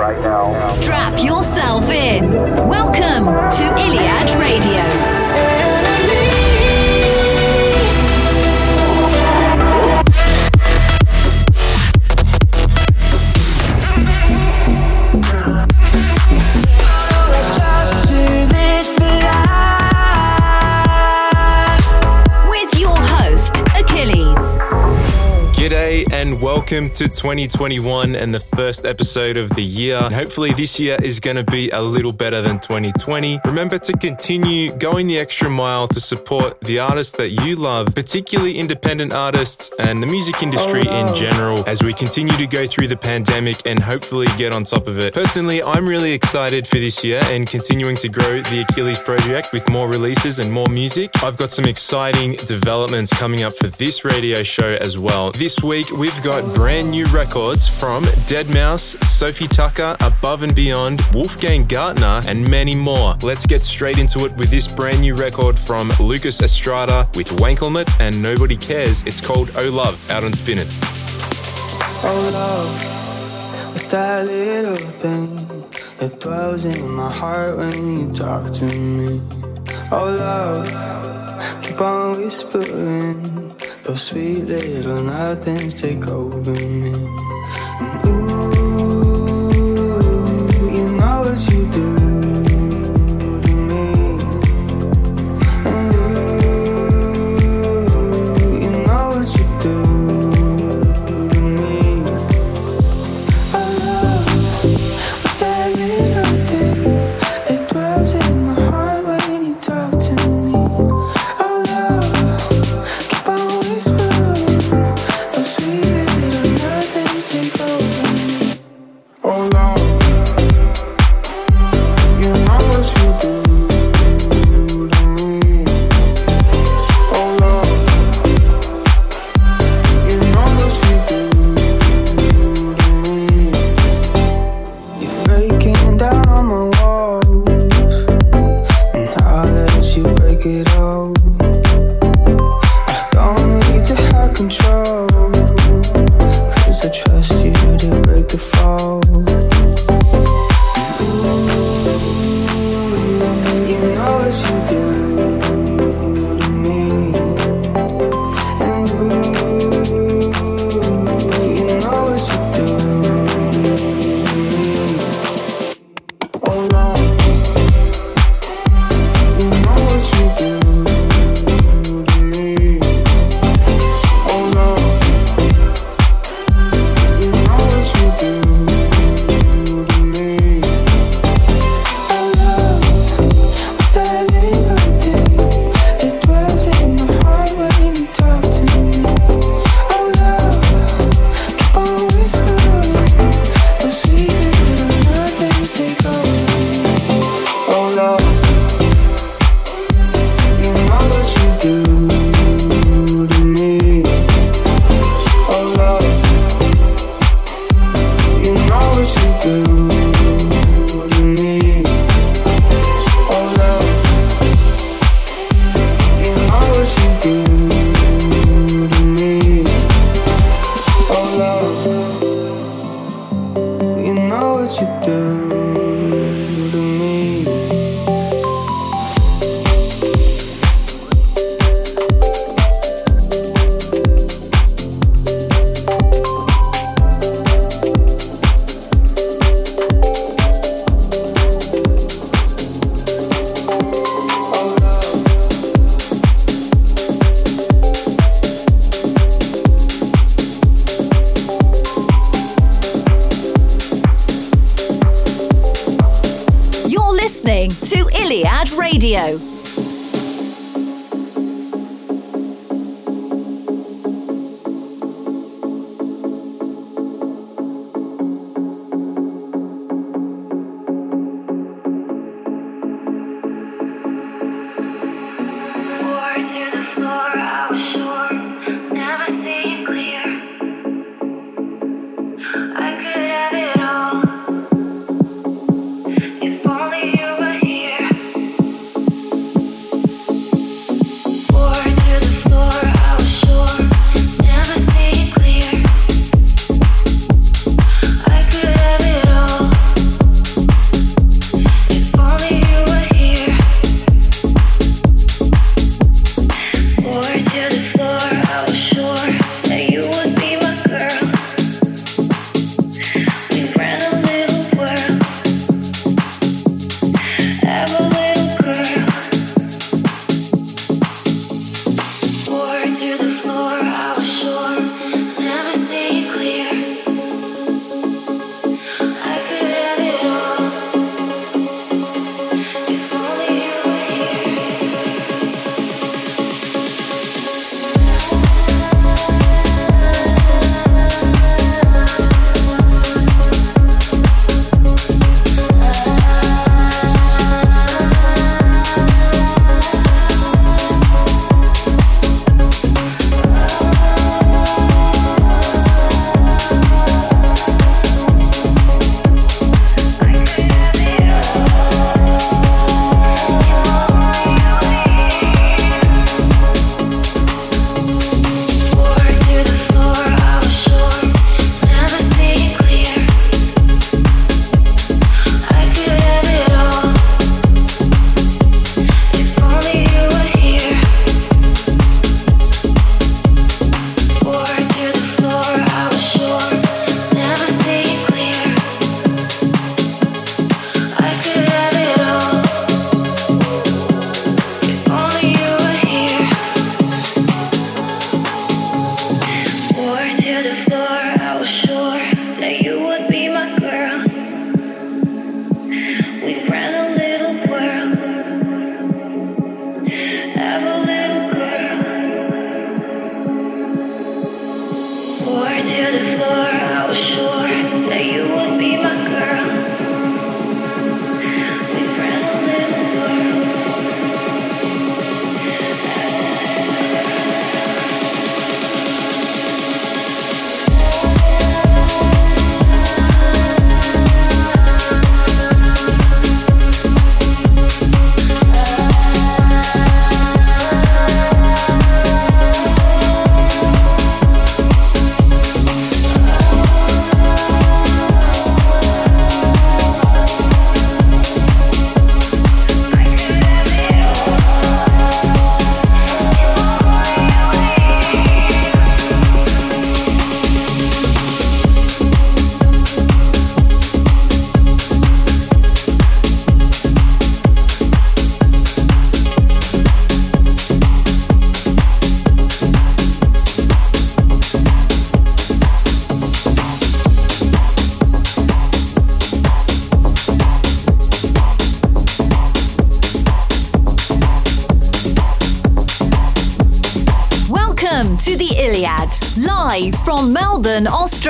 right now. Strap yourself in. Welcome to welcome to 2021 and the first episode of the year. And hopefully, this year is going to be a little better than 2020. Remember to continue going the extra mile to support the artists that you love, particularly independent artists and the music industry oh, in general, as we continue to go through the pandemic and hopefully get on top of it. Personally, I'm really excited for this year and continuing to grow the Achilles project with more releases and more music. I've got some exciting developments coming up for this radio show as well. This week, we've got brand new records from Deadmau5, Sofi Tukker, Above and Beyond, Wolfgang Gartner, and many more. Let's get straight into it with this brand new record from Lucas Estrada with Wankelmut and Nobody Cares. It's called Oh Love, out on Spinnin'. Oh love, what's that little thing that dwells in my heart when you talk to me? Oh love, keep on whispering those sweet little nothings take over me. And ooh, you know what you do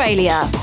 Australia.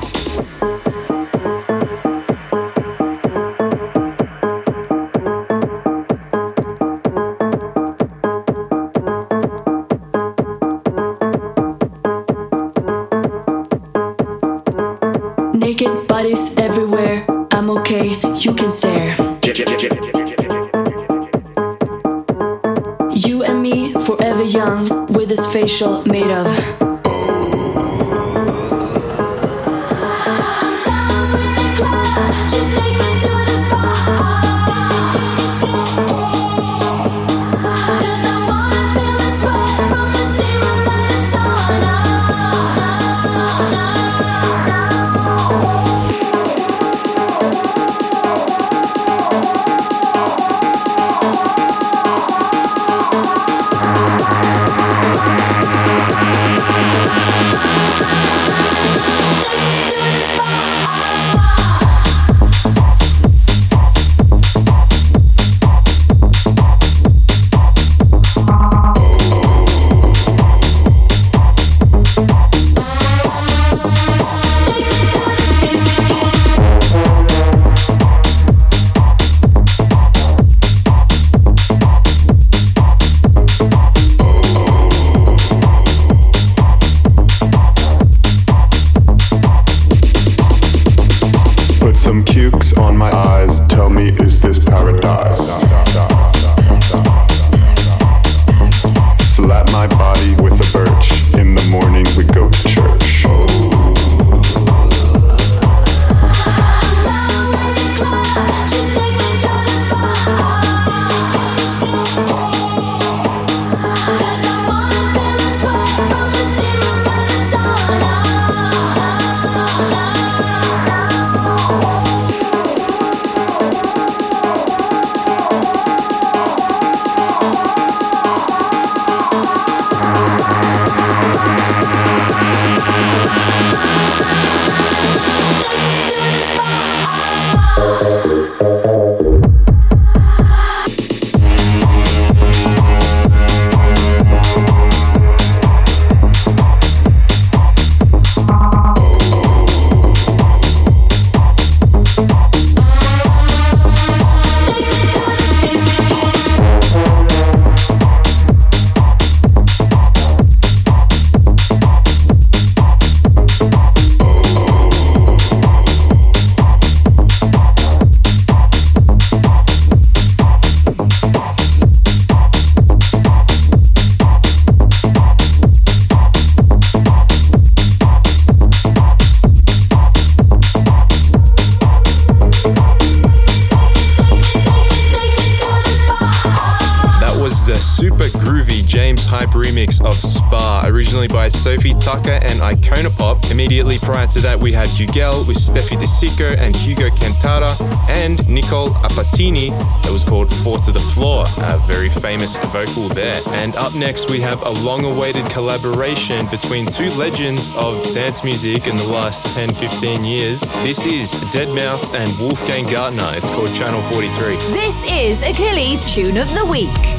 To that, we had Hugel with Stefy De DeSico and Hugo Cantarra, and Nikol Apatini that was called Four to the Floor, a very famous vocal there. And up next, we have a long awaited collaboration between two legends of dance music in the last 10 15 years. This is Deadmau5 and Wolfgang Gartner. It's called Channel 43. This is Achilles' Tune of the Week.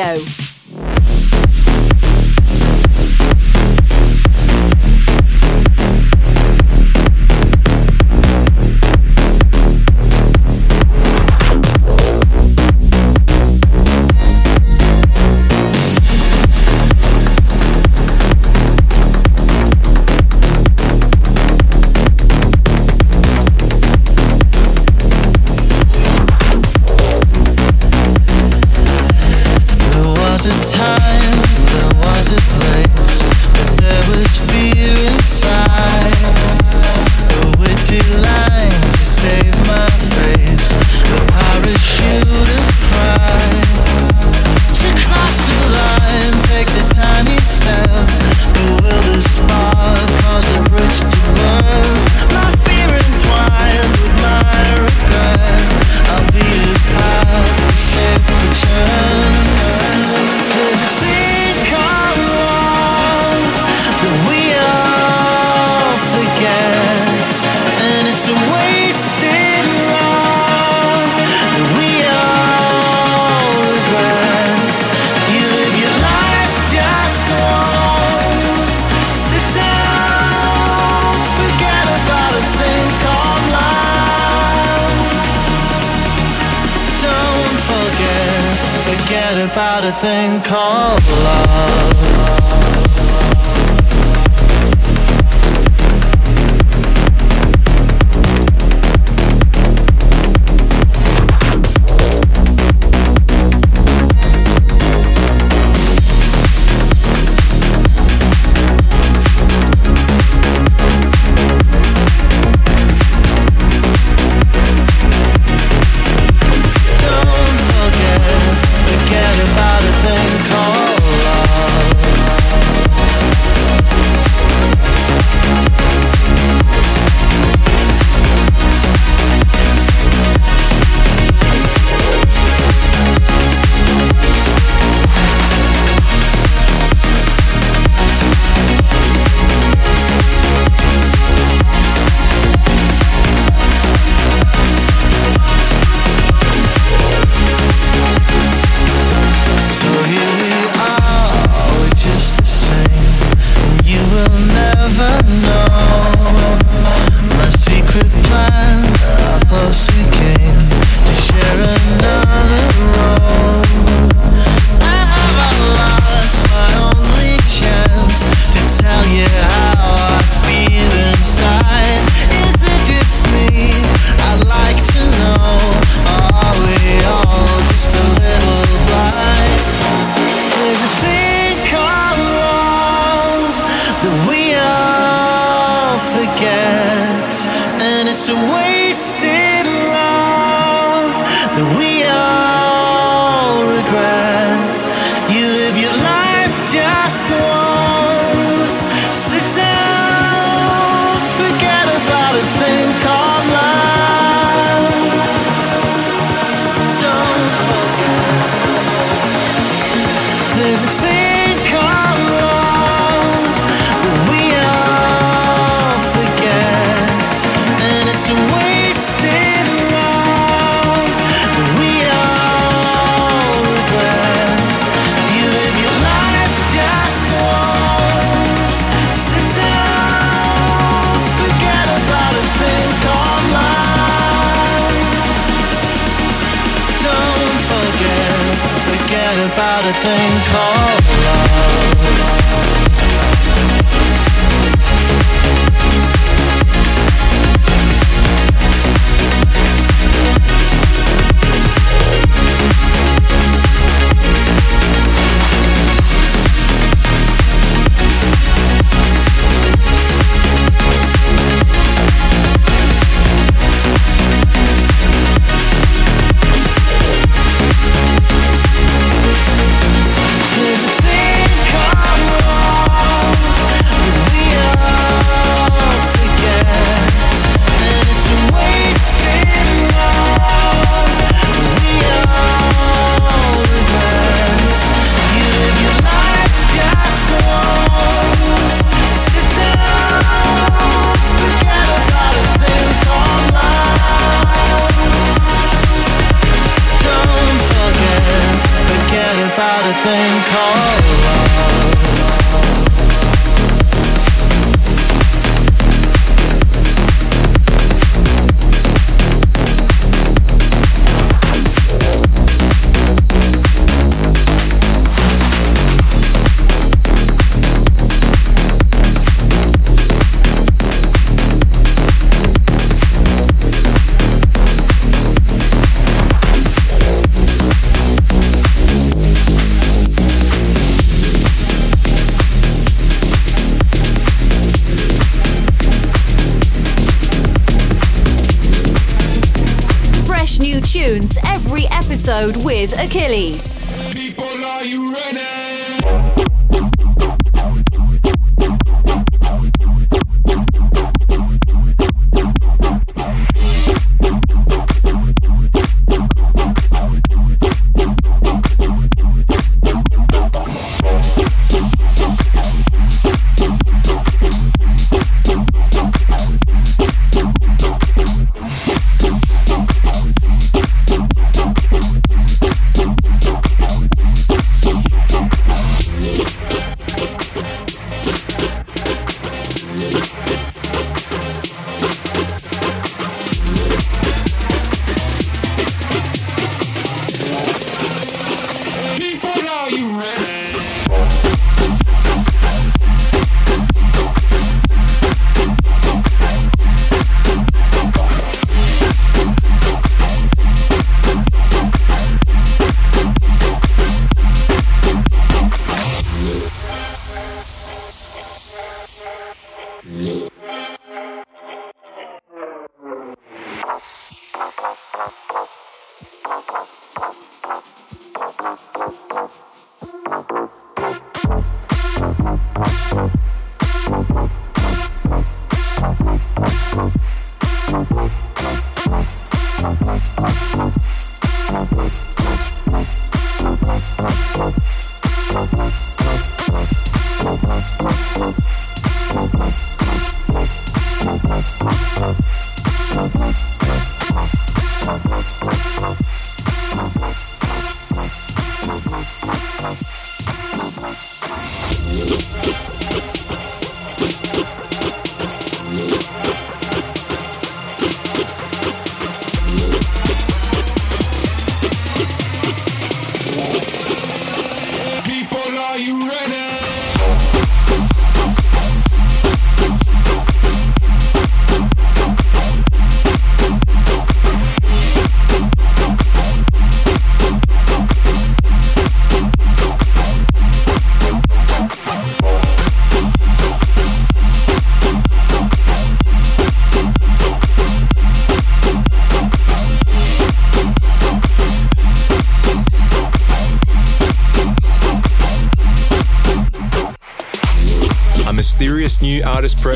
Radio. everything called love. a wasted episode with Achilles.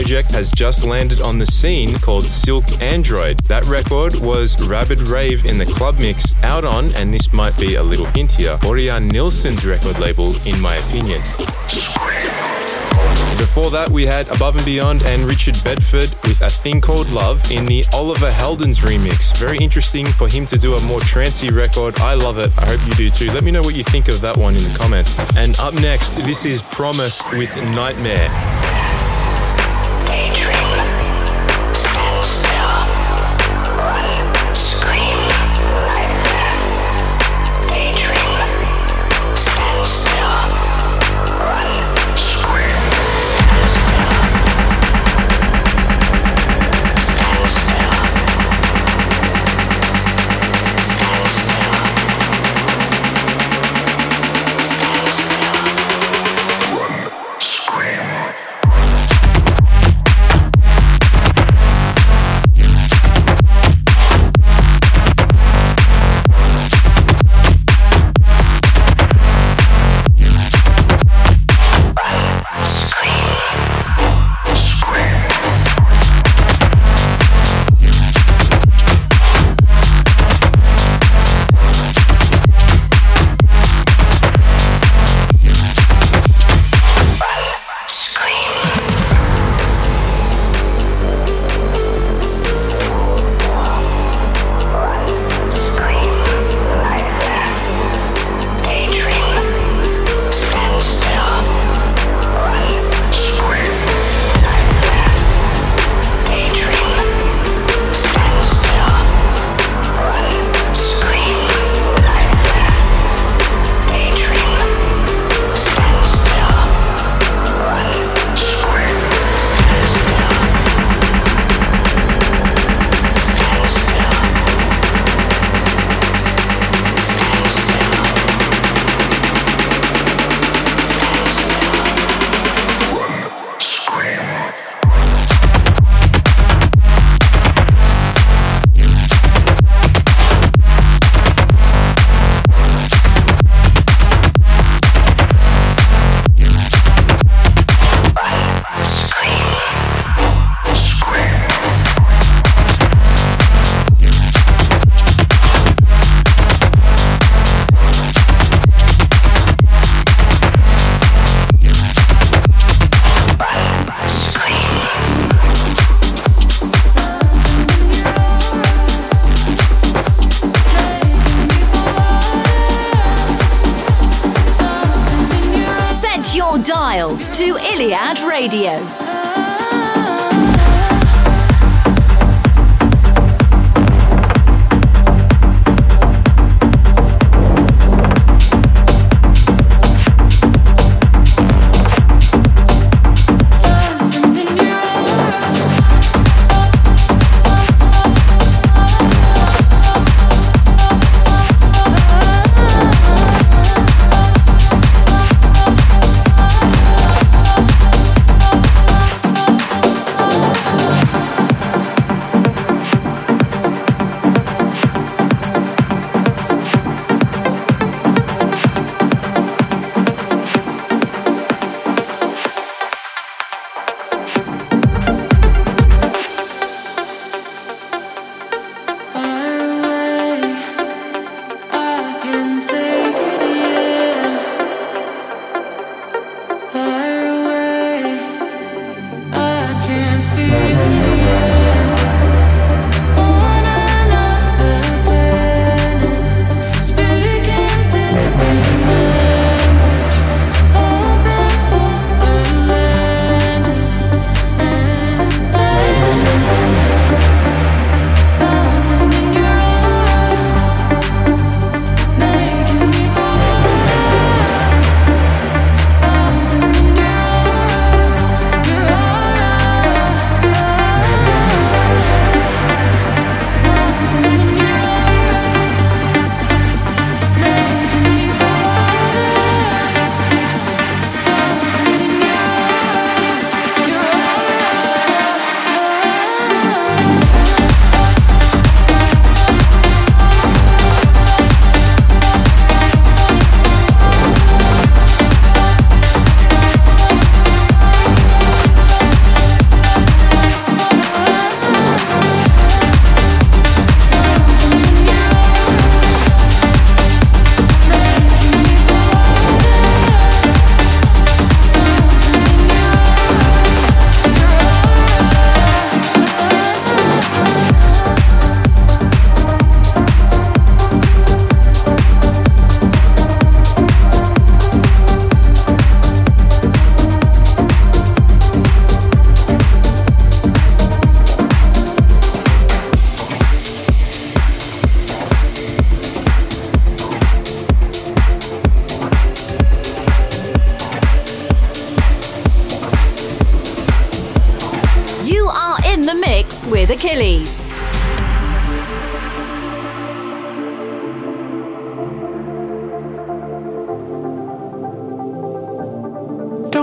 Project has just landed on the scene called Silk Android. That record was Rabid Rave in the club mix out on, and this might be a little hint here, Orion Nilsson's record label, in my opinion. Before that, we had Above and Beyond and Richard Bedford with A Thing Called Love in the Oliver Heldens remix. Very interesting for him to do a more trancey record. I love it. I hope you do too. Let me know what you think of that one in the comments. And up next, this is Promise with Nightmare.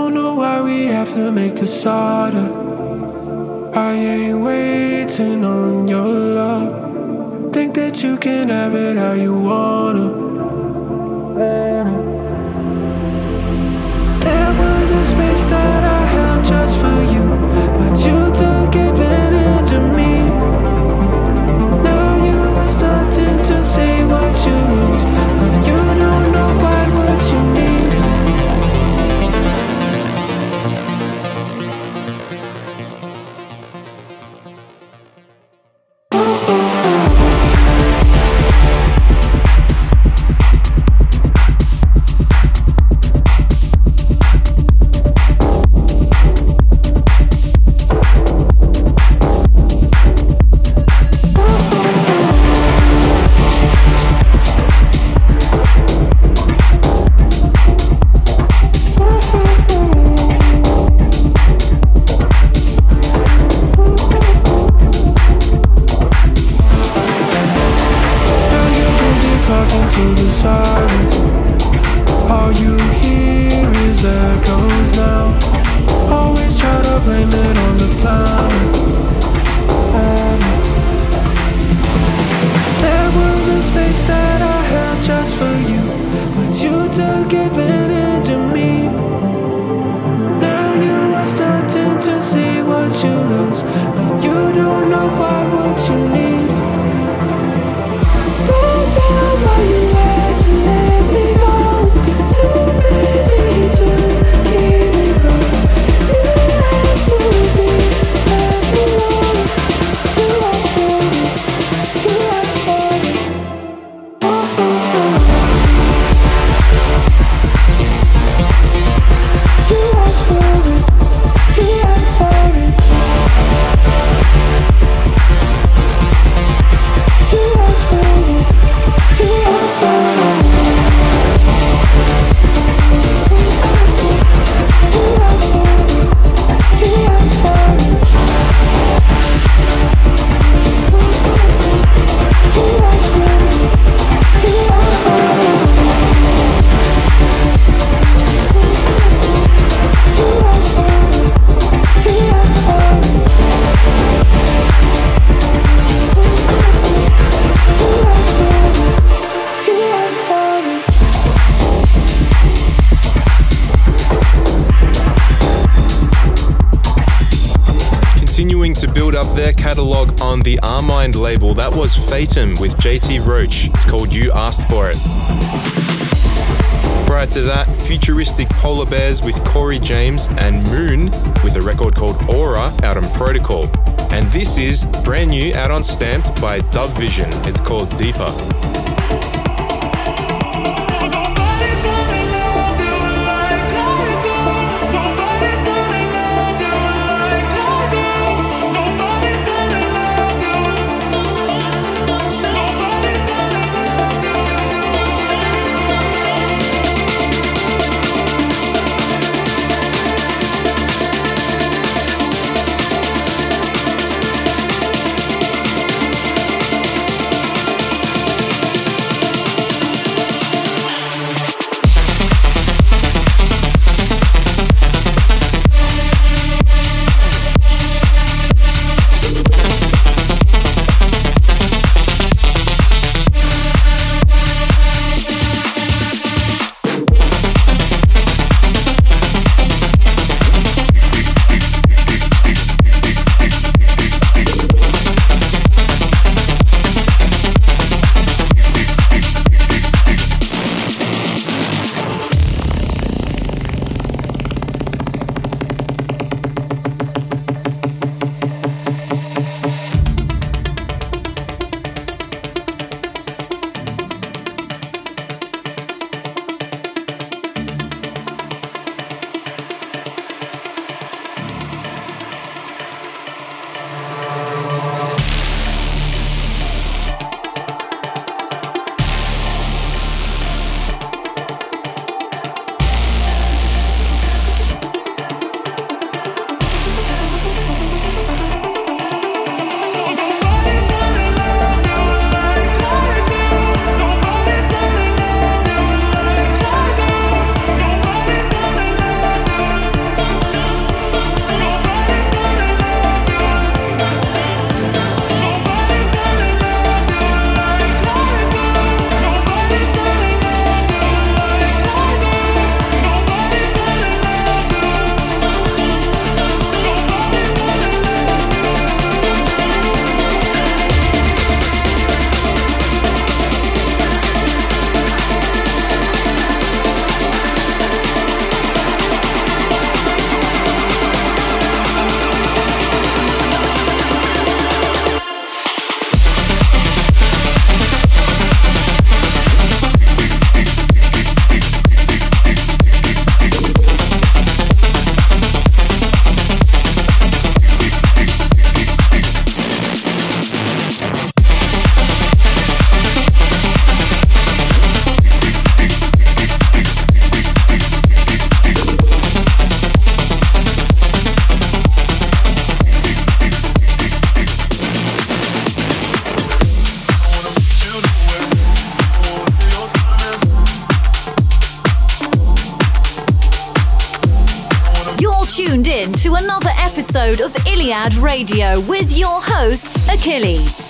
don't know why we have to make this harder. I ain't waiting on your love. Think that you can have it how you wanna. There was a space that I held just for you, but you took advantage of me. Now you are starting to see what you lose. Label. That was Fatum with JT Roach. It's called You Asked For It. Prior to that, futuristic polar bears with Corey James and Moon with a record called Aura out on Protocol. And this is brand new out on Stamped by Dub Vision. It's called Deeper. Iliad Radio with your host, Achilles.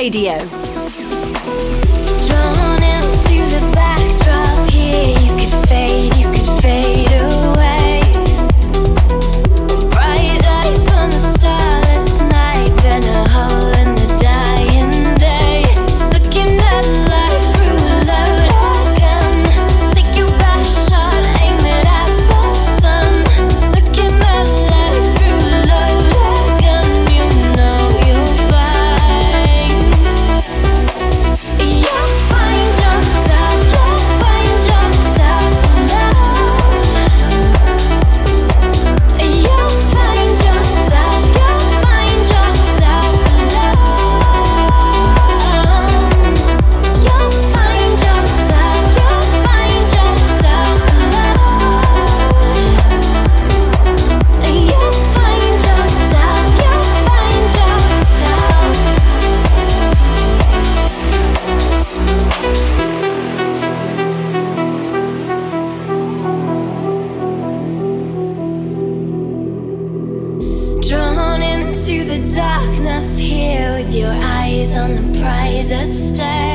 Radio. On the prize at stake.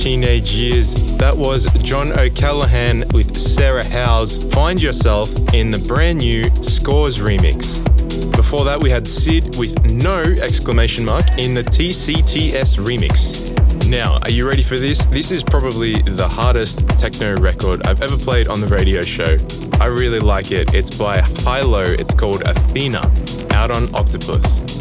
Teenage years. That was John O'Callaghan with Sarah Howells. Find yourself in the brand new Scores remix. Before that, we had Sid with no exclamation mark in the TCTS remix. Now, are you ready for this? This is probably the hardest techno record I've ever played on the radio show. I really like it. It's by HI-LO. It's called Athena, out on Octopus.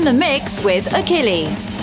In the mix with Achilles.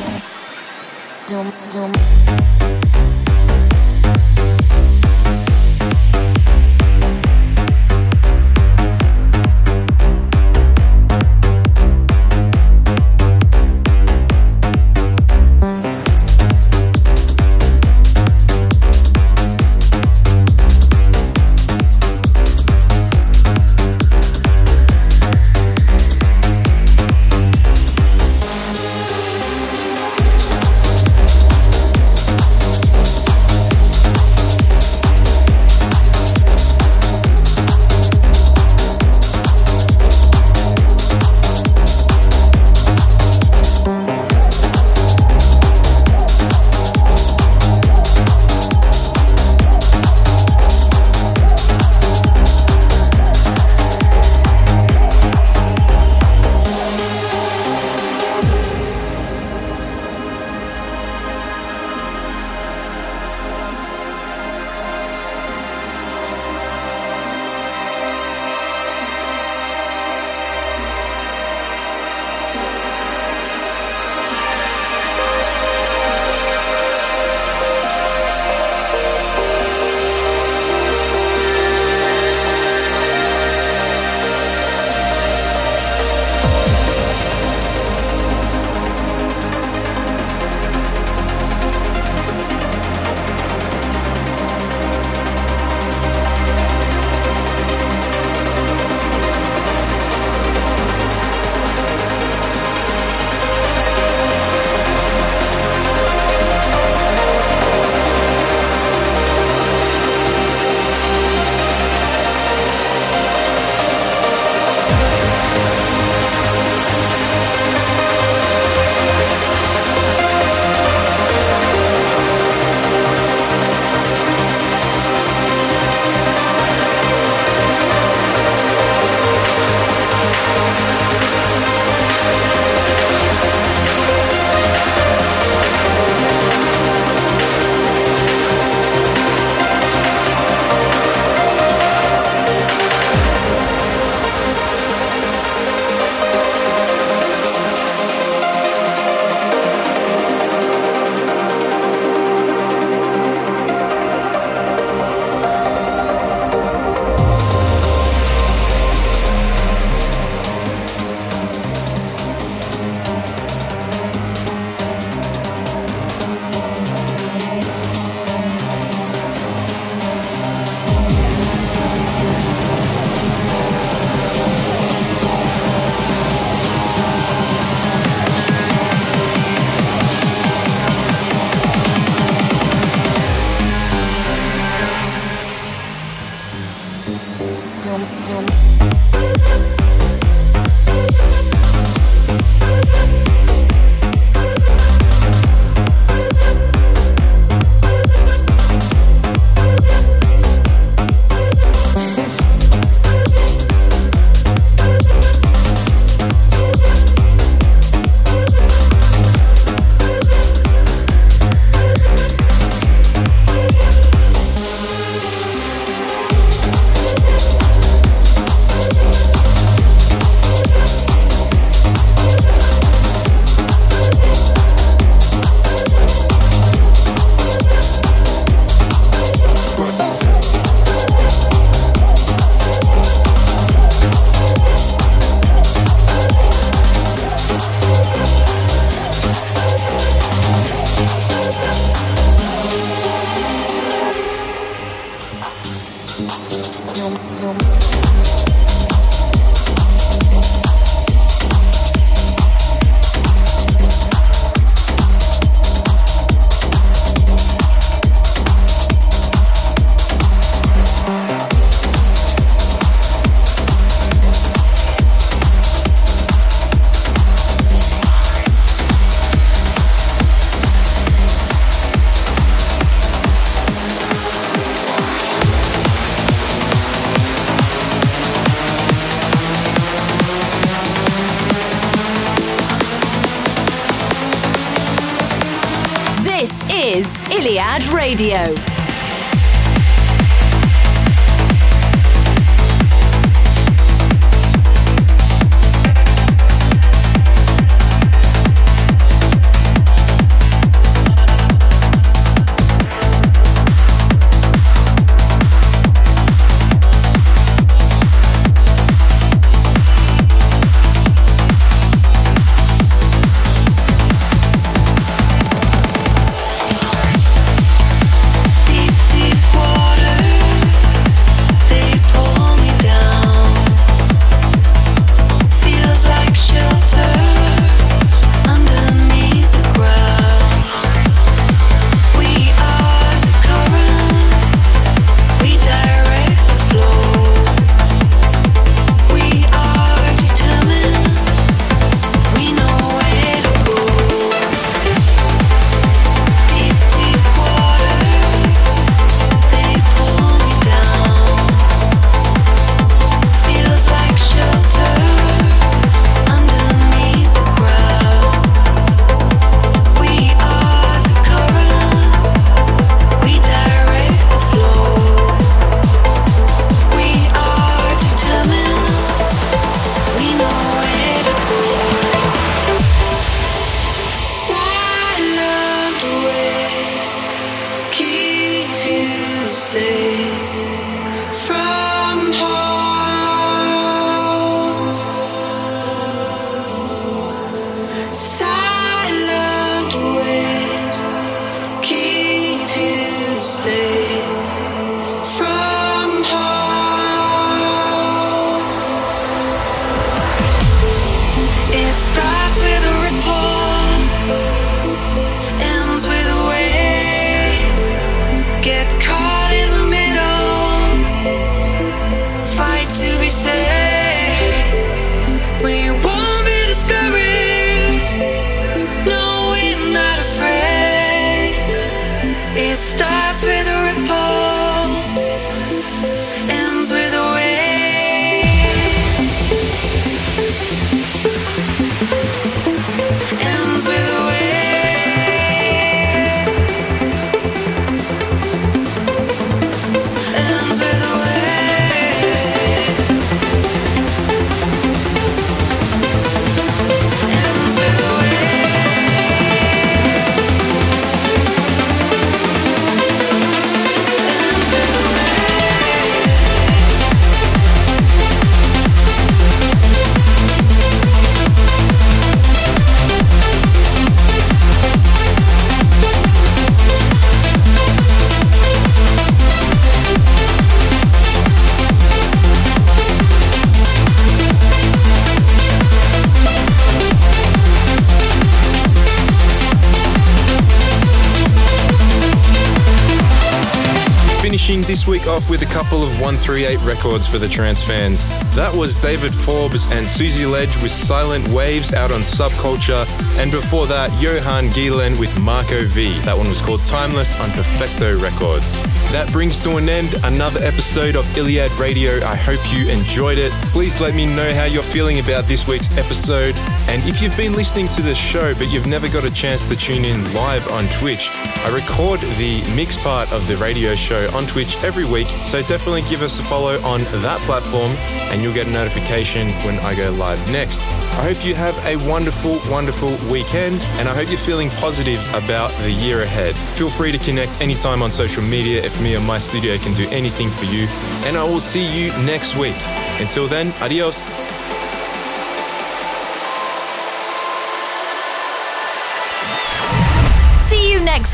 Couple of 138 records for the trance fans. That was David Forbes and Susie Ledge with Silent Waves out on Subculture, and before that, Johan Gielen with Marco V. That one was called Timeless on Perfecto Records. That brings to an end another episode of Iliad Radio. I hope you enjoyed it. Please let me know how you're feeling about this week's episode. And if you've been listening to the show but you've never got a chance to tune in live on Twitch, I record the mix part of the radio show on Twitch every week. So definitely give us a follow on that platform and you'll get a notification when I go live next. I hope you have a wonderful, wonderful weekend and I hope you're feeling positive about the year ahead. Feel free to connect anytime on social media if me or my studio can do anything for you. And I will see you next week. Until then, adios.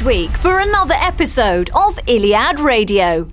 Week for another episode of Iliad Radio.